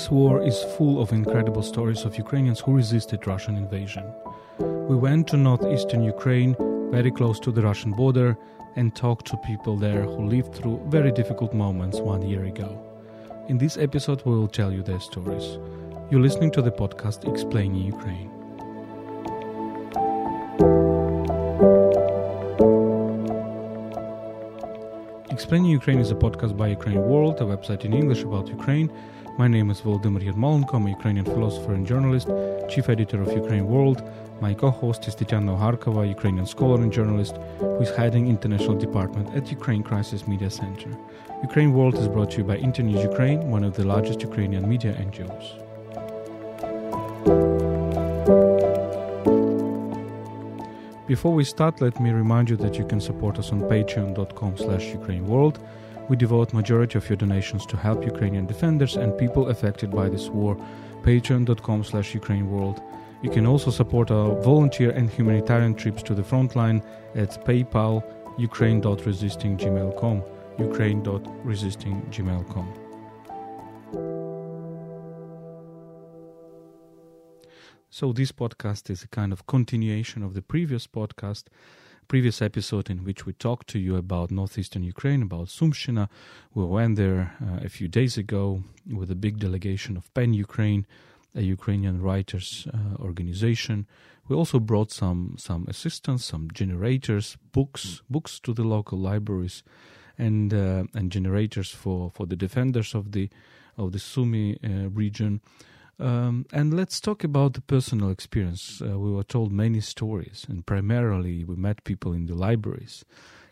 This war is full of incredible stories of Ukrainians who resisted Russian invasion. We went to northeastern Ukraine, very close to the Russian border, and talked to people there who lived through very difficult moments one year ago. In this episode, we will tell you their stories. You're listening to the podcast Explaining Ukraine. Explaining Ukraine is a podcast by Ukraine World, a website in English about Ukraine. My name is Volodymyr Yermolenko. I'm a Ukrainian philosopher and journalist, chief editor of Ukraine World. My co-host is Tetiana Oharkova, Ukrainian scholar and journalist, who is heading international department at Ukraine Crisis Media Center. Ukraine World is brought to you by Internews Ukraine, one of the largest Ukrainian media NGOs. Before we start, let me remind you that you can support us on patreon.com slash ukraineworld. We devote majority of your donations to help Ukrainian defenders and people affected by this war. patreon.com slash ukraineworld. You can also support our volunteer and humanitarian trips to the front line at PayPal ukraine.resistinggmail.com ukraine.resistinggmail.com So this podcast is a kind of continuation of the previous podcast, previous episode in which we talked to you about northeastern Ukraine, about Sumshina. We went there uh, a few days ago with a big delegation of PEN Ukraine, a Ukrainian writers uh, organization. We also brought some some assistance, some generators, books, books to the local libraries, and uh, and generators for, for the defenders of the of the Sumy uh, region. Um, and let's talk about the personal experience. Uh, we were told many stories, and primarily we met people in the libraries.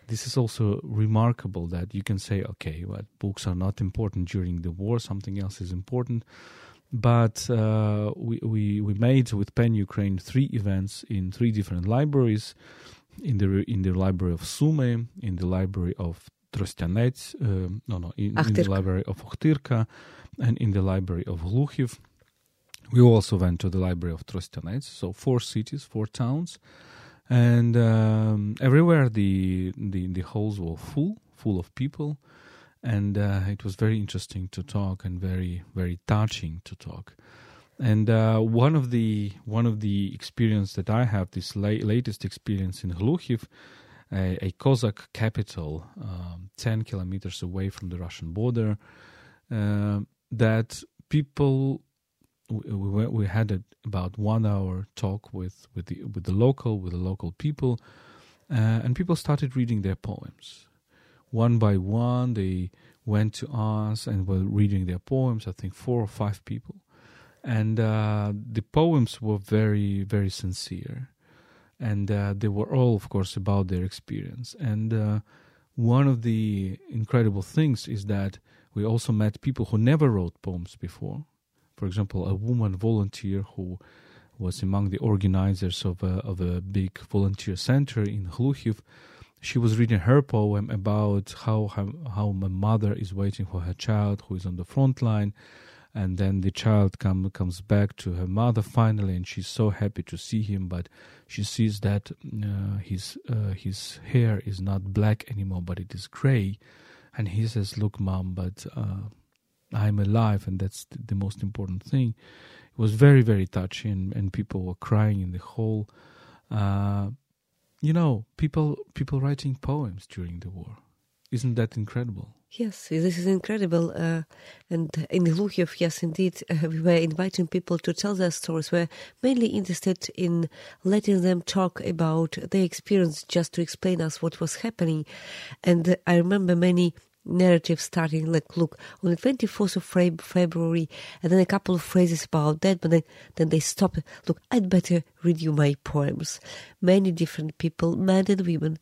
This is also remarkable that you can say, okay, well, books are not important during the war, something else is important. But uh, we, we, we made with PEN Ukraine three events in three different libraries in the, in the library of Sumy, in the library of Trostianets, uh, no, no, in, in, the library of Ochtyrka, and in the library of Hluchiv. We also went to the library of Trostianets, so four cities, four towns, and um, everywhere the, the the halls were full, full of people, and uh, it was very interesting to talk and very very touching to talk. And uh, one of the one of the experience that I have, this la- latest experience in Hluchiv, a, a Cossack capital, um, ten kilometers away from the Russian border, uh, that people we, we had a, about one hour talk with with the with the local with the local people, uh, and people started reading their poems. One by one, they went to us and were reading their poems. I think four or five people, and uh, the poems were very very sincere, and uh, they were all, of course, about their experience. And uh, one of the incredible things is that we also met people who never wrote poems before for example, a woman volunteer who was among the organizers of a, of a big volunteer center in Hluchiv. She was reading her poem about how how my mother is waiting for her child who is on the front line, and then the child come, comes back to her mother finally, and she's so happy to see him, but she sees that uh, his uh, his hair is not black anymore, but it is gray, and he says, "Look, mom, but." Uh, I'm alive, and that's the most important thing. It was very, very touching, and, and people were crying in the hall. Uh, you know, people people writing poems during the war. Isn't that incredible? Yes, this is incredible. Uh, and in Hluchiv, yes, indeed, uh, we were inviting people to tell their stories. We're mainly interested in letting them talk about their experience just to explain us what was happening. And I remember many narrative starting like look on the 24th of february and then a couple of phrases about that but then then they stop. Look i'd better read you my poems. Many different people men and women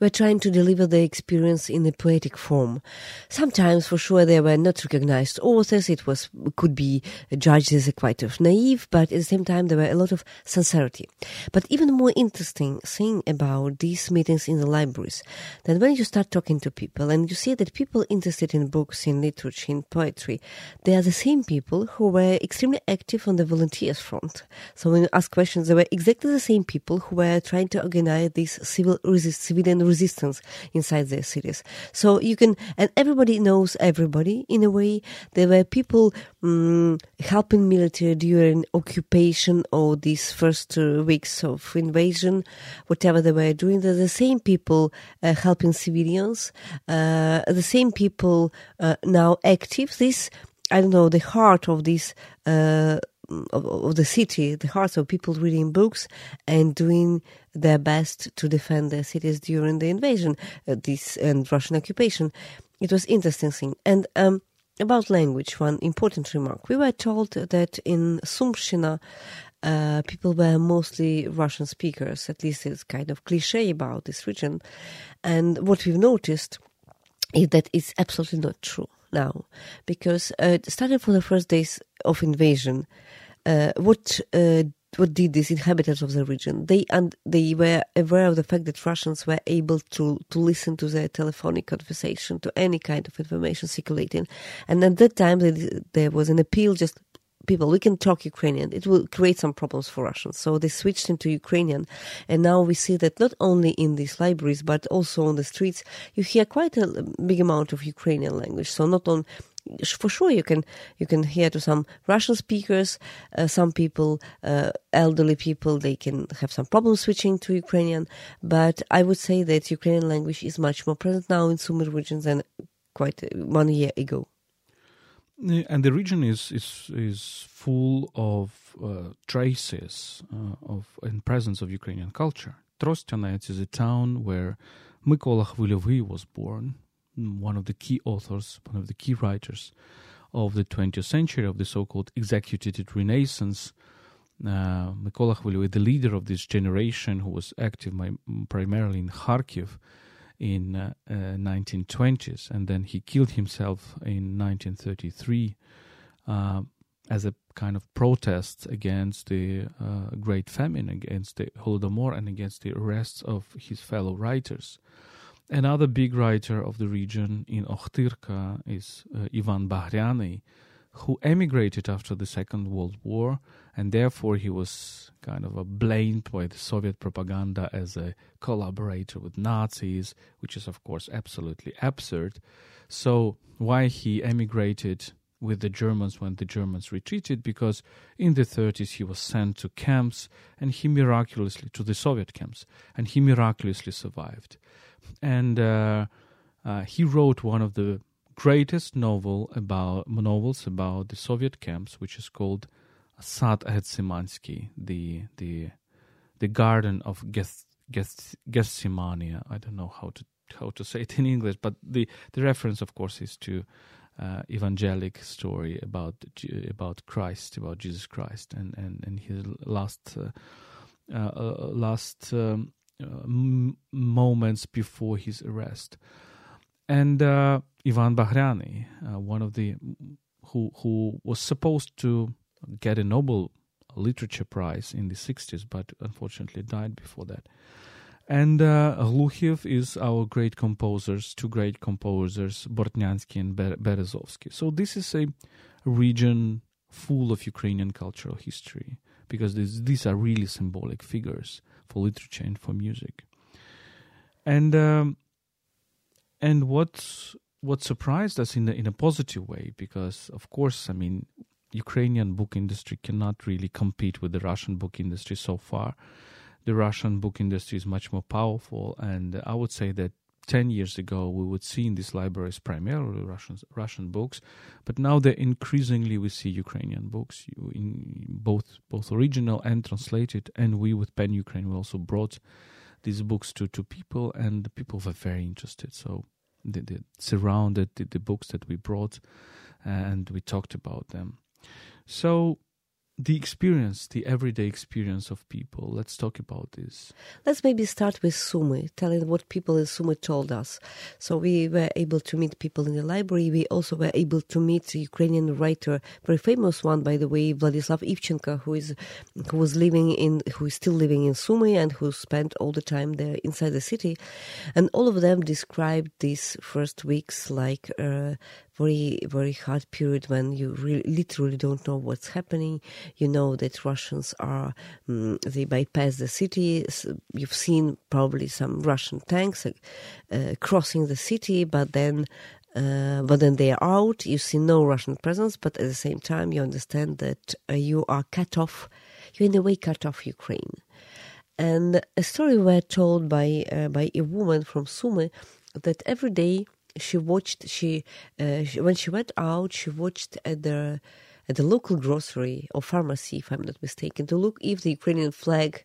were trying to deliver the experience in a poetic form. Sometimes, for sure, they were not recognized authors. It was could be judged as quite of naive, but at the same time, there were a lot of sincerity. But even more interesting thing about these meetings in the libraries, that when you start talking to people and you see that people interested in books, in literature, in poetry, they are the same people who were extremely active on the volunteers front. So when you ask questions, they were exactly the same people who were trying to organize these civil resist, civilian resistance inside their cities. So you can, and everybody knows everybody in a way. There were people um, helping military during occupation or these first uh, weeks of invasion, whatever they were doing. They're the same people uh, helping civilians, uh, the same people uh, now active. This, I don't know, the heart of this. Uh, of, of, the city, the hearts of people reading books and doing their best to defend their cities during the invasion, uh, this and Russian occupation. It was interesting thing. And um, about language, one important remark: we were told that in Sumshina. Uh, people were mostly Russian speakers. At least it's kind of cliche about this region. And what we've noticed is that it's absolutely not true now, because uh, starting from the first days of invasion, uh, what uh, what did these inhabitants of the region? They and they were aware of the fact that Russians were able to to listen to their telephonic conversation, to any kind of information circulating, and at that time there was an appeal just people, we can talk Ukrainian. It will create some problems for Russians. So they switched into Ukrainian. And now we see that not only in these libraries, but also on the streets, you hear quite a big amount of Ukrainian language. So not on for sure you can you can hear to some Russian speakers, uh, some people, uh, elderly people, they can have some problems switching to Ukrainian. But I would say that Ukrainian language is much more present now in Sumy regions than quite one year ago. And the region is is is full of uh, traces uh, of and presence of Ukrainian culture. Trostianets is a town where Mykola Khvylyovy was born, one of the key authors, one of the key writers of the 20th century, of the so-called executed Renaissance. Uh, Khvylyovy, the leader of this generation, who was active my, primarily in Kharkiv in uh, uh, 1920s, and then he killed himself in 1933 uh, as a kind of protest against the uh, Great Famine, against the Holodomor, and against the arrests of his fellow writers. Another big writer of the region in Ochtyrka is uh, Ivan Baghriany, who emigrated after the Second World War, and therefore he was kind of blamed by the Soviet propaganda as a collaborator with Nazis, which is, of course, absolutely absurd. So, why he emigrated with the Germans when the Germans retreated? Because in the 30s he was sent to camps, and he miraculously, to the Soviet camps, and he miraculously survived and uh, uh, he wrote one of the greatest novel about novels about the Soviet camps, which is called Sad Gethsemansky, the the the Garden of Geth, Geth. I don't know how to how to say it in English, but the the reference, of course, is to uh, evangelic story about about Christ, about Jesus Christ, and and and his last uh, uh, last um, uh, m- moments before his arrest. And Ivan Baghriany, uh, one of the who who was supposed to get a Nobel Literature Prize in the 60s, but unfortunately died before that. And uh, is our great composers, two great composers, Bortnyansky and Berezovsky. So this is a region full of Ukrainian cultural history because these, these are really symbolic figures for literature and for music. And um, and what what surprised us in a, in a positive way, because of course, I mean, Ukrainian book industry cannot really compete with the Russian book industry so far. The Russian book industry is much more powerful, and I would say that 10 years ago we would see in these libraries primarily Russian Russian books but now they increasingly we see Ukrainian books in both both original and translated and we with Pen Ukraine we also brought these books to, to people and the people were very interested. So they, they surrounded the, the books that we brought and we talked about them. So the experience, the everyday experience of people. Let's talk about this. Let's maybe start with Sumy, telling what people in Sumy told us. So we were able to meet people in the library. We also were able to meet a Ukrainian writer, very famous one, by the way, Vladislav Ivchenko, who is who was living in, who is still living in Sumy and who spent all the time there inside the city, and all of them described these first weeks like. Uh, very very hard period when you really, literally don't know what's happening. You know that Russians are um, they bypass the city. You've seen probably some Russian tanks uh, crossing the city, but then. Uh, but then they are out. You see no Russian presence, but at the same time, you understand that uh, you are cut off. You in a way cut off Ukraine. And a story were told by uh, by a woman from Sumy that every day she watched she, uh, she, when she went out she watched at the at the local grocery or pharmacy if i'm not mistaken to look if the ukrainian flag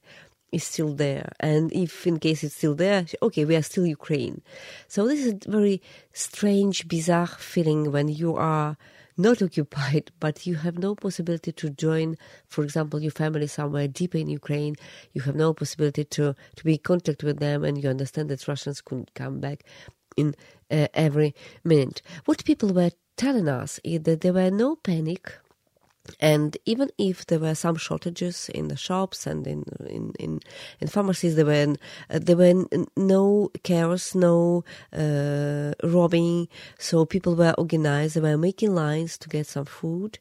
is still there. And if in case it's still there okay we are still ukraine. So this is a very strange bizarre feeling when you are not occupied, but you have no possibility to join, for example, your family somewhere deep in Ukraine. You have no possibility to, to be in contact with them, and you understand that Russians couldn't come back in uh, every minute. What people were telling us is that there were no panic and even if there were some shortages in the shops and in in in, in pharmacies, there were uh, there were no chaos, no uh, robbing. So people were organized. They were making lines to get some food.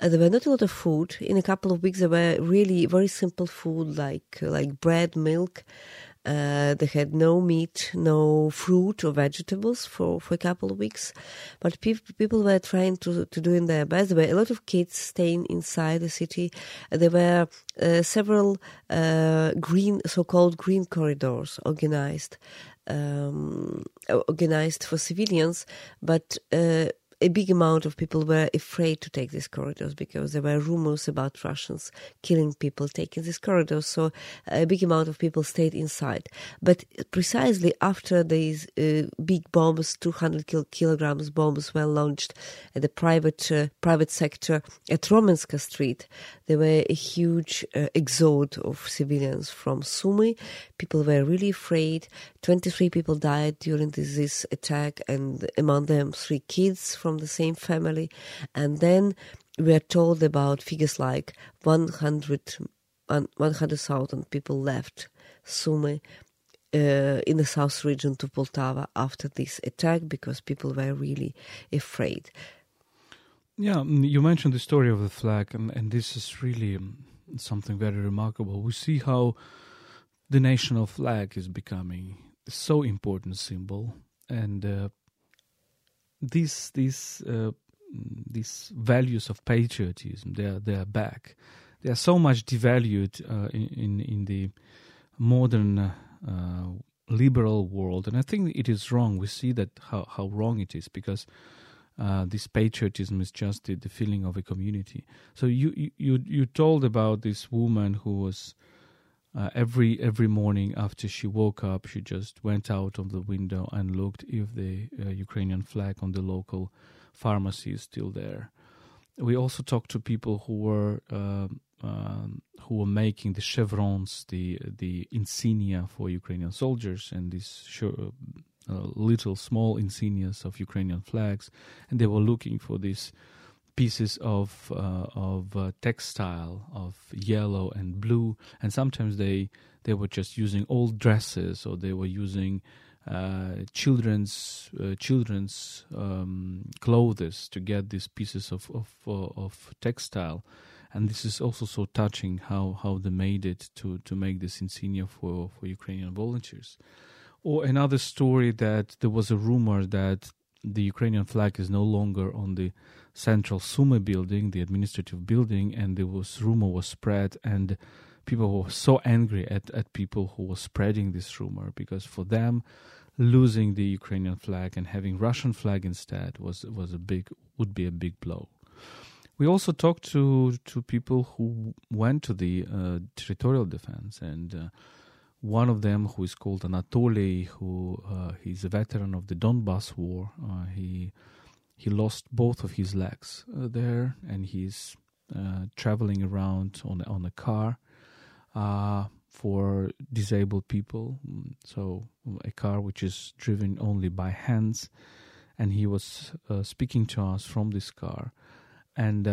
Uh, there were not a lot of food. In a couple of weeks, there were really very simple food like like bread, milk. Uh, they had no meat, no fruit or vegetables for, for a couple of weeks. But pe- people were trying to, to do in their best. There were a lot of kids staying inside the city. There were uh, several uh, green, so-called green corridors organized. Um, organized for civilians, but uh, a big amount of people were afraid to take these corridors because there were rumors about Russians killing people taking these corridors. So a big amount of people stayed inside. But precisely after these uh, big bombs, 200 kil- kilograms bombs were launched at the private uh, private sector at Romenska Street, there were a huge uh, exode of civilians from Sumy. People were really afraid. 23 people died during this, this attack, and among them three kids from from the same family. And then we are told about figures like 100, 100,000 people left Sumy uh, in the south region to Poltava after this attack because people were really afraid. Yeah, mm, you mentioned the story of the flag, and, and this is really um, something very remarkable. We see how the national flag is becoming so important symbol, and uh, these these uh, these values of patriotism they are they are back. They are so much devalued uh, in, in, the modern uh, liberal world, and I think it is wrong. We see that how how wrong it is because. Uh, this patriotism is just the, the, feeling of a community. So you, you you told about this woman who was uh, every every morning after she woke up, she just went out of the window and looked if the uh, Ukrainian flag on the local pharmacy is still there. We also talked to people who were uh, um, who were making the chevrons, the the insignia for Ukrainian soldiers, and these uh, little small insignias of Ukrainian flags, and they were looking for this pieces of uh, of uh, textile of yellow and blue, and sometimes they they were just using old dresses or they were using uh, children's uh, children's um, clothes to get these pieces of of, uh, of textile. And this is also so touching how, how they made it to, to make this insignia for, for Ukrainian volunteers. Or another story that there was a rumor that the Ukrainian flag is no longer on the central Sumy building, the administrative building, and there was rumor was spread, and people were so angry at, at people who were spreading this rumor because for them, losing the Ukrainian flag and having Russian flag instead was was a big would be a big blow. We also talked to to people who went to the uh, territorial defense and. Uh, one of them, who is called Anatoly, who uh, he's a veteran of the Donbass War. Uh, he he lost both of his legs uh, there, and he's uh, traveling around on on a car uh, for disabled people. So a car which is driven only by hands, and he was uh, speaking to us from this car, and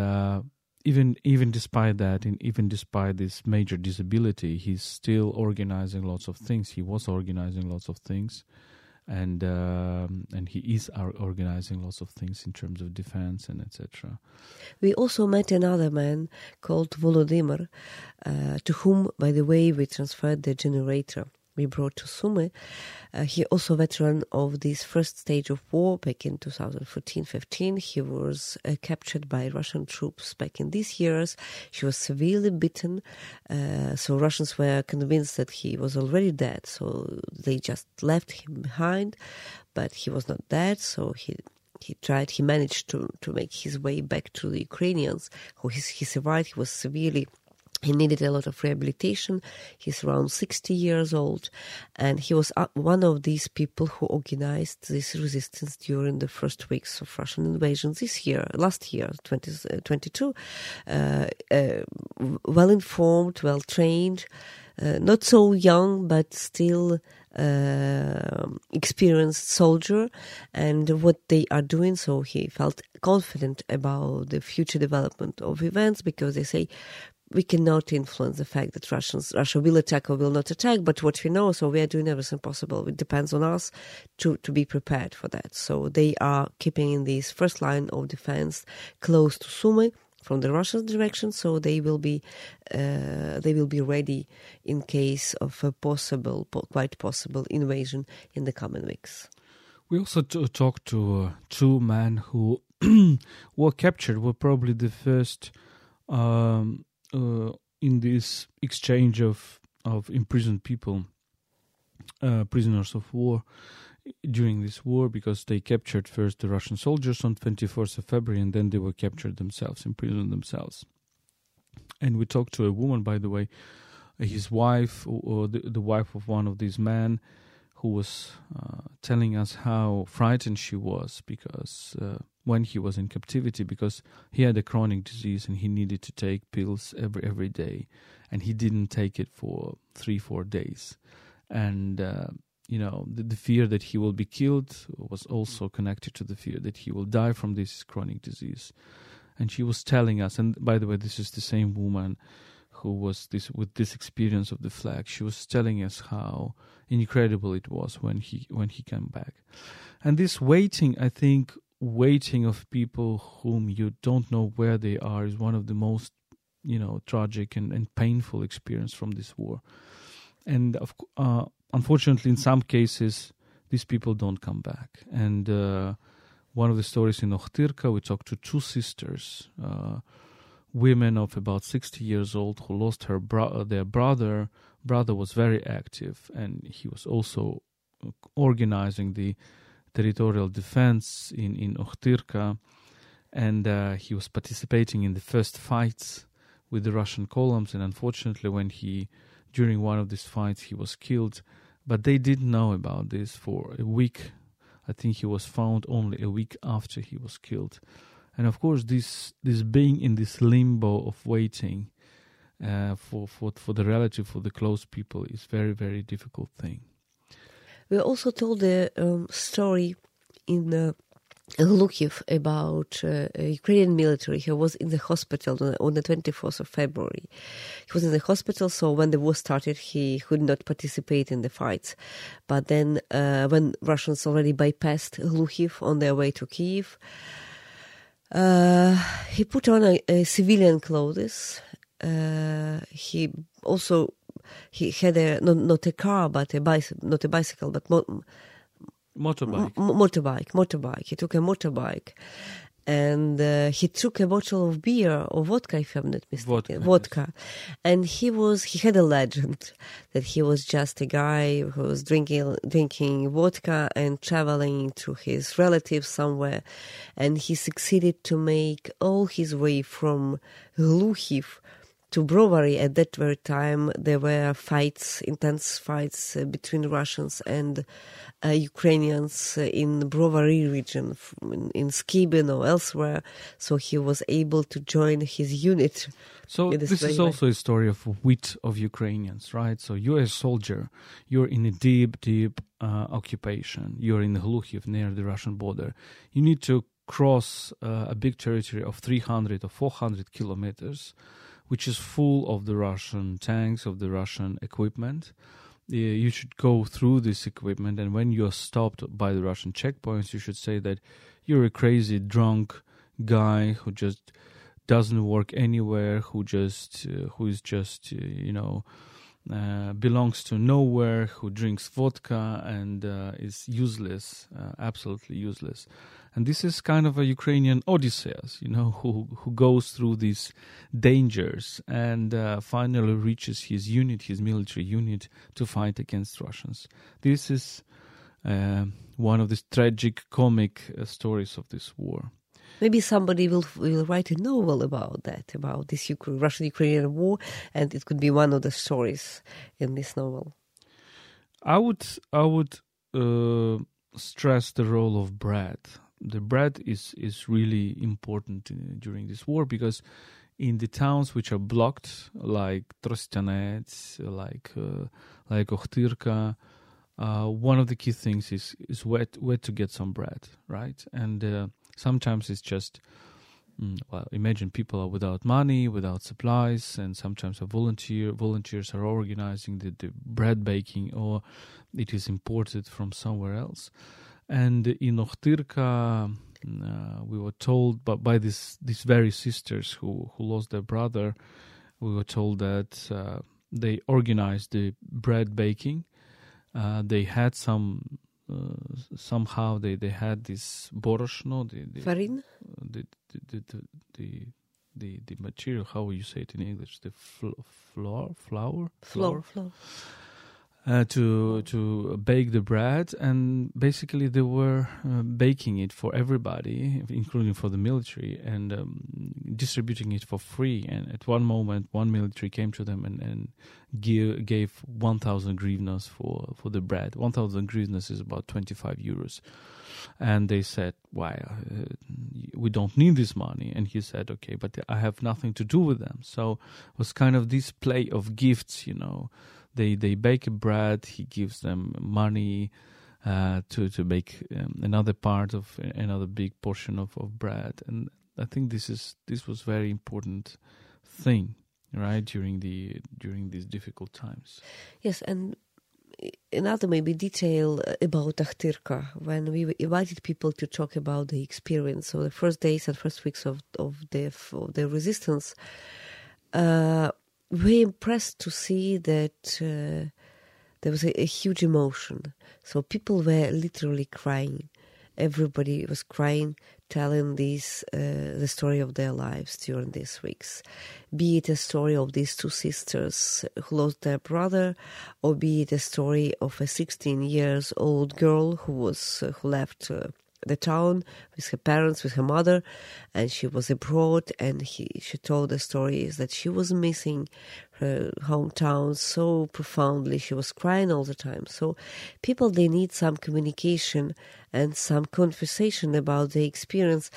even even despite that, and even despite this major disability, he's still organizing lots of things. He was organizing lots of things and um, and he is organizing lots of things in terms of defense and etc. We also met another man called Volodymyr, uh, to whom, by the way, we transferred the generator we brought to Sumy. Uh, he also veteran of this first stage of war back in 2014-15. He was uh, captured by Russian troops back in these years. He was severely beaten, uh, so Russians were convinced that he was already dead. So they just left him behind, but he was not dead. So he he tried. He managed to to make his way back to the Ukrainians. Who he, he survived. He was severely he needed a lot of rehabilitation. He's around 60 years old, and he was one of these people who organized this resistance during the first weeks of Russian invasion this year, last year, 2022. Uh, uh, well informed, well trained, uh, not so young, but still uh, experienced soldier and what they are doing. So he felt confident about the future development of events because they say we cannot influence the fact that Russians, Russia will attack or will not attack, but what we know, so we are doing everything possible. It depends on us to, to be prepared for that. So they are keeping in this first line of defense close to Sumy from the Russian direction, so they will be uh, they will be ready in case of a possible, quite possible invasion in the coming weeks. We also t- talked to uh, two men who were captured. Were probably the first um, in this exchange of of imprisoned people, uh, prisoners of war during this war, because they captured first the Russian soldiers on 24th of February, and then they were captured themselves, imprisoned themselves. And we talked to a woman, by the way, his wife, or the, the wife of one of these men, who was uh, telling us how frightened she was because uh, when he was in captivity because he had a chronic disease and he needed to take pills every every day. And he didn't take it for three four days. And uh, you know the, the, fear that he will be killed was also connected to the fear that he will die from this chronic disease. And she was telling us and by the way this is the same woman who was this with this experience of the flag. She was telling us how incredible it was when he when he came back. And this waiting i think waiting of people whom you don't know where they are is one of the most you know tragic and, and painful experience from this war. And uh, unfortunately in some cases these people don't come back. And uh, one of the stories in Ochtyrka we talked to two sisters uh, women of about 60 years old who lost her bro- their brother. Brother was very active and he was also organizing the territorial defense in, in Ochtyrka, and uh, he was participating in the first fights with the Russian columns. And unfortunately, when he, during one of these fights, he was killed. But they didn't know about this for a week. I think he was found only a week after he was killed. And of course, this this being in this limbo of waiting uh, for for for the relative, for the close people, is very very difficult thing. We also told the um, story in uh, about uh, Ukrainian military who was in the hospital on the 24th of February. He was in the hospital, so when the war started, he could not participate in the fights. But then, uh, when Russians already bypassed Hluchiv on their way to Kiev, uh, he put on a, a civilian clothes. Uh, he also he had a not, not a car but a bicycle, not a bicycle but mo- motorbike. M- motorbike, motorbike. He took a motorbike, and uh, he took a bottle of beer or vodka, if I'm not mistaken, vodka. vodka. And he was he had a legend that he was just a guy who was drinking drinking vodka and traveling to his relatives somewhere, and he succeeded to make all his way from Hluchiv to Brovary at that very time there were fights, intense fights uh, between Russians and uh, Ukrainians uh, in Brovary region, in, in Skibin or elsewhere. So he was able to join his unit. So this, this is also a story of wit of Ukrainians, right? So you're a soldier, you're in a deep, deep uh, occupation. You're in Hluchiv near the Russian border. You need to cross uh, a big territory of 300 or 400 kilometers which is full of the Russian tanks, of the Russian equipment. you should go through this equipment, and when you're stopped by the Russian checkpoints, you should say that you're a crazy drunk guy who just doesn't work anywhere, who just uh, who is just uh, you know uh, belongs to nowhere, who drinks vodka and uh, is useless, uh, absolutely useless. And this is kind of a Ukrainian Odysseus, you know, who who goes through these dangers and uh, finally reaches his unit, his military unit, to fight against Russians. This is uh, one of the tragic, comic uh, stories of this war. Maybe somebody will will write a novel about that, about this Russian-Ukrainian war, and it could be one of the stories in this novel. I would I would uh, stress the role of bread. The bread is is really important in, during this war because in the towns which are blocked, like Trostianets, like uh, like Ohtyrka, uh, one of the key things is is where where to get some bread, right? And uh, Sometimes it's just, mm, well, imagine people are without money, without supplies, and sometimes a volunteer volunteers are organizing the, the bread baking, or it is imported from somewhere else. And in Ohtyrka, mm, uh, we were told, but by these these very sisters who who lost their brother, we were told that uh, they organized the bread baking. Uh, they had some somehow they, they had this boroshno, the the, the the, the, the the material. How will you say it in English? The fl- flour, flour, flour, flour uh, to to bake the bread, and basically they were uh, baking it for everybody, including for the military, and um, distributing it for free. And at one moment, one military came to them and, and give, gave 1,000 grivnas for for the bread. 1,000 grivnas is about 25 euros. And they said, "Why? Uh, we don't need this money." And he said, "Okay, but I have nothing to do with them." So it was kind of this play of gifts, you know they they bake bread. He gives them money uh, to to make um, another part of another big portion of, of bread. And I think this is this was very important thing, right during the during these difficult times. Yes, and another maybe detail about Ohtyrka when we invited people to talk about the experience so the first days and first weeks of of the of the resistance uh, very impressed to see that uh, there was a, a, huge emotion. So people were literally crying. Everybody was crying, telling this uh, the story of their lives during these weeks. Be it a story of these two sisters who lost their brother, or be it a story of a 16 years old girl who was uh, who left uh, the town with her parents, with her mother, and she was abroad. And he, she told the stories that she was missing her hometown so profoundly. She was crying all the time. So, people they need some communication and some conversation about the experience.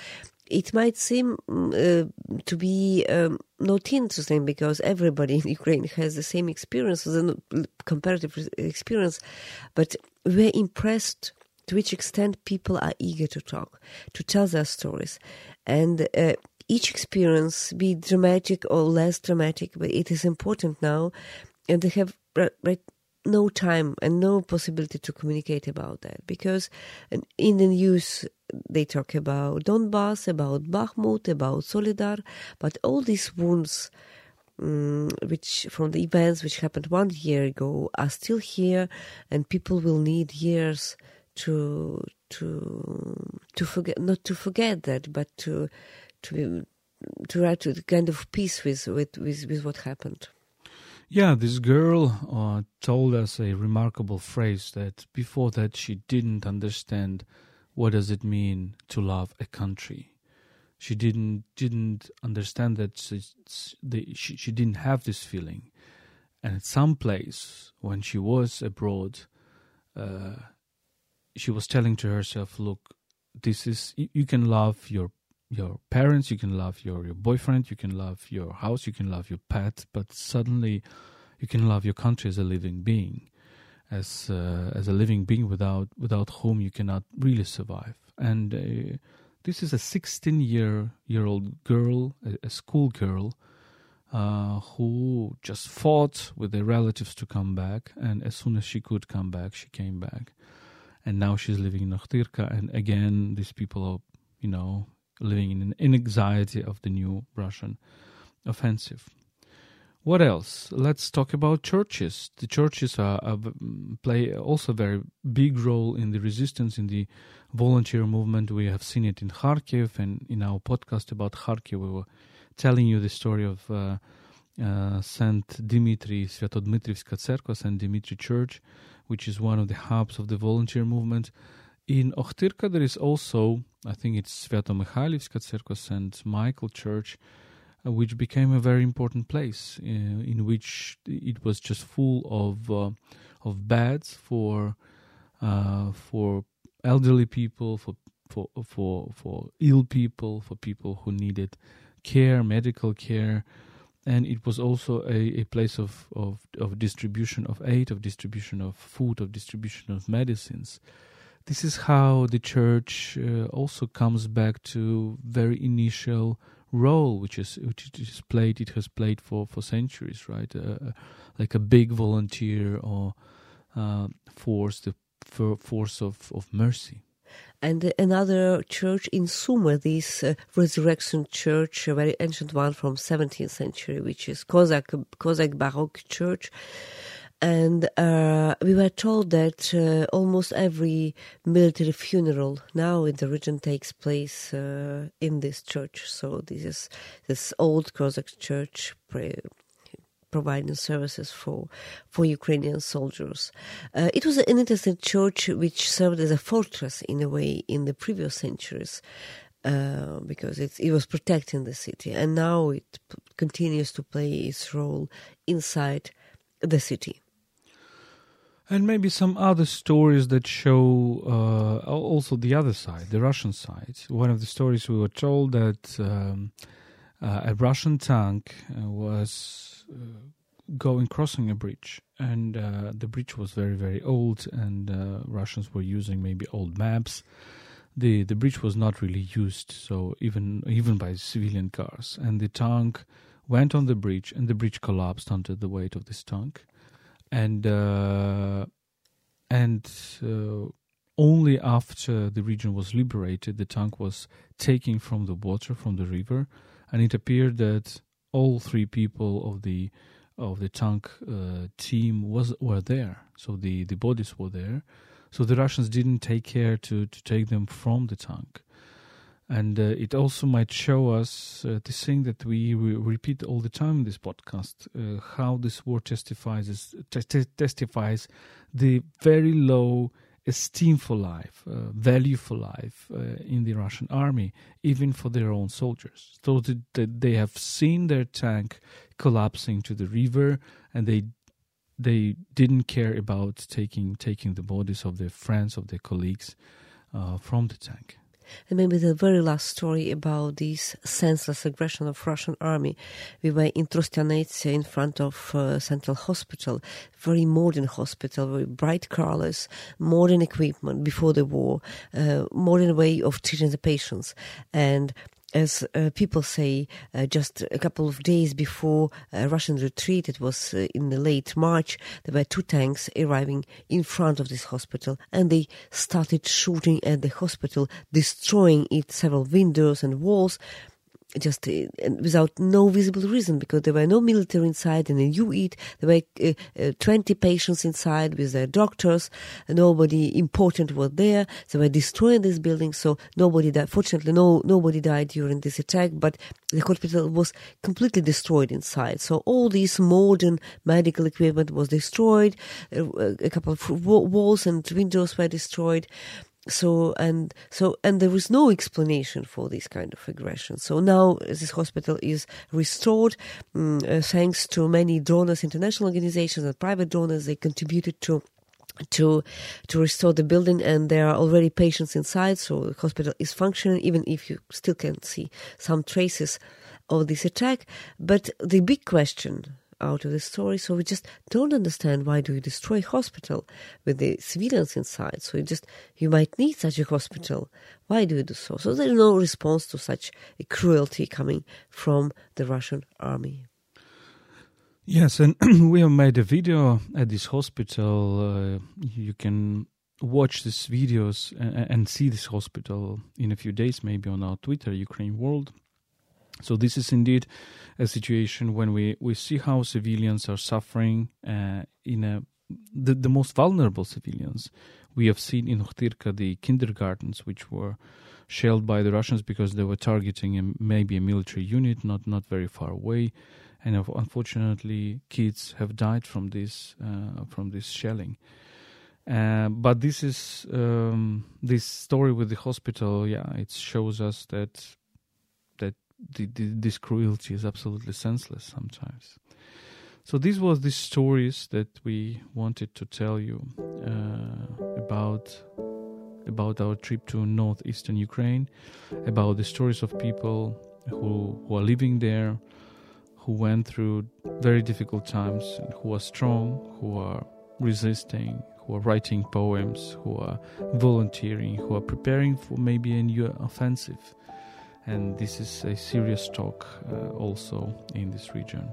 It might seem uh, to be um, not interesting because everybody in Ukraine has the same experience, the comparative experience, but we're impressed to which extent people are eager to talk, to tell their stories. And uh, each experience, be dramatic or less dramatic, but it is important now. And they have right, no time and no possibility to communicate about that because in the news they talk about Donbass, about Bakhmut, about Soledar, but all these wounds. Um, which from the events which happened one year ago are still here, and people will need years to to to forget not to forget that, but to to to write to kind of peace with with with, with what happened. Yeah, this girl uh, told us a remarkable phrase that before that she didn't understand what does it mean to love a country. She didn't didn't understand that she, she, she didn't have this feeling, and at some place when she was abroad, uh, she was telling to herself, "Look, this is you can love your your parents, you can love your your boyfriend, you can love your house, you can love your pet, but suddenly you can love your country as a living being, as uh, as a living being without without whom you cannot really survive." And uh, this is a 16 year year old girl, a, a school girl, uh, who just fought with their relatives to come back, and as soon as she could come back, she came back, and now she's living in Ochtyrka, and again, these people are, you know, living in, in anxiety of the new Russian offensive. What else? Let's talk about churches. The churches are, are, play also a very big role in the resistance in the volunteer movement. We have seen it in Kharkiv, and in our podcast about Kharkiv, we were telling you the story of uh, uh, Saint Dimitri Sviatodmitrivska Tserkva, Saint Dimitri Church, which is one of the hubs of the volunteer movement. In Ochtyrka, there is also, I think it's Sviato-Mikhailivska Tserkva, Saint Michael Church, uh, which became a very important place uh, in which it was just full of uh, of beds for for elderly people, for for for for ill people, for people who needed care, medical care, and it was also a, a place of, of, of distribution of aid, of distribution of food, of distribution of medicines. This is how the church uh, also comes back to very initial role which is which it is played it has played for for centuries right uh, like a big volunteer or uh, force the force of of mercy and another church in Sumy, this uh, Resurrection Church, a very ancient one from 17th century, which is Cossack Cossack Baroque Church. And uh, we were told that uh, almost every military funeral now in the region takes place uh, in this church. So this is this old Cossack church providing services for for Ukrainian soldiers. Uh, it was an interesting church which served as a fortress in a way in the previous centuries. Uh, because it, it was protecting the city, and now it p- continues to play its role inside the city. And maybe some other stories that show uh, also the other side, the Russian side. One of the stories we were told that um, uh, a Russian tank uh, was uh, going crossing a bridge, and uh, the bridge was very very old, and Russians were using maybe old maps. the The bridge was not really used, so even even by civilian cars, and the tank went on the bridge, and the bridge collapsed under the weight of this tank. And and uh, only after the region was liberated, the tank was taken from the water from the river, and it appeared that all three people of the of the tank uh, team was were there. So the, the bodies were there. So the Russians didn't take care to, to take them from the tank and uh, it also might show us uh, this thing that we re- repeat all the time in this podcast uh, how this war testifies t- testifies the very low esteem for life uh, value for life uh, in the Russian army even for their own soldiers. So that they have seen their tank collapsing to the river and they they didn't care about taking taking the bodies of their friends of their colleagues uh, from the tank and maybe the very last story about this senseless aggression of Russian army. We were in Trostianets in front of uh, Central Hospital, very modern hospital, very bright colors, modern equipment before the war, uh, modern way of treating the patients. And as uh, people say, uh, just a couple of days before uh, Russian retreat, it was uh, in the late March, there were two tanks arriving in front of this hospital and they started shooting at the hospital, destroying its several windows and walls just uh, without no visible reason because there were no military inside and in UEAT there were uh, uh, 20 patients inside with their doctors nobody important was there they were destroying this building so nobody died. Fortunately no nobody died during this attack but the hospital was completely destroyed inside. So all this modern medical equipment was destroyed uh, a couple of walls and windows were destroyed so and so and there was no explanation for this kind of aggression so now this hospital is restored um, uh, thanks to many donors international organizations and private donors. They contributed to to to restore the building and there are already patients inside. So the hospital is functioning even if you still can see some traces of this attack. But the big question out of the story. So we just don't understand why do you destroy hospital with the civilians inside. So you just you might need such a hospital. Why do you do so? So there's no response to such a cruelty coming from the Russian army. Yes, and we have made a video at this hospital. Uh, you can watch these videos and, and, see this hospital in a few days, maybe on our Twitter, Ukraine World. So this is indeed a situation when we, we see how civilians are suffering uh, in a the, the most vulnerable civilians. We have seen in Ohtyrka the kindergartens which were shelled by the Russians because they were targeting a, maybe a military unit not not very far away, and unfortunately kids have died from this uh, from this shelling. Uh, but this is um, this story with the hospital. Yeah, it shows us that the, the, this cruelty is absolutely senseless sometimes. So these were the stories that we wanted to tell you uh, about about our trip to northeastern Ukraine, about the stories of people who, who are living there, who went through very difficult times, and who are strong, who are resisting, who are writing poems, who are volunteering, who are preparing for maybe a new offensive and this is a serious talk uh, also in this region.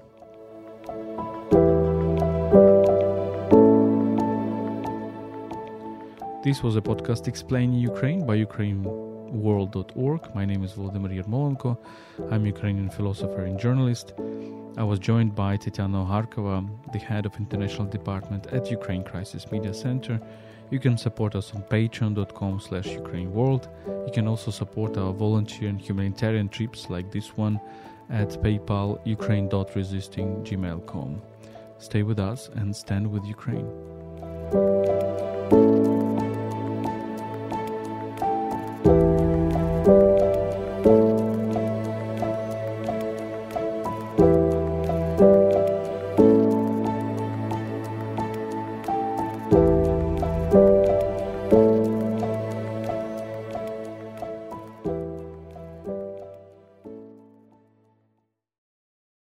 This was a podcast explaining Ukraine by UkraineWorld.org. My name is Volodymyr Yermolenko. I'm Ukrainian philosopher and journalist. I was joined by Tetiana Harkova, the head of international department at Ukraine Crisis Media Center, you can support us on patreon.com slash Ukraine World. You can also support our volunteer and humanitarian trips like this one at PayPal ukraine.resisting gmail.com. Stay with us and stand with Ukraine.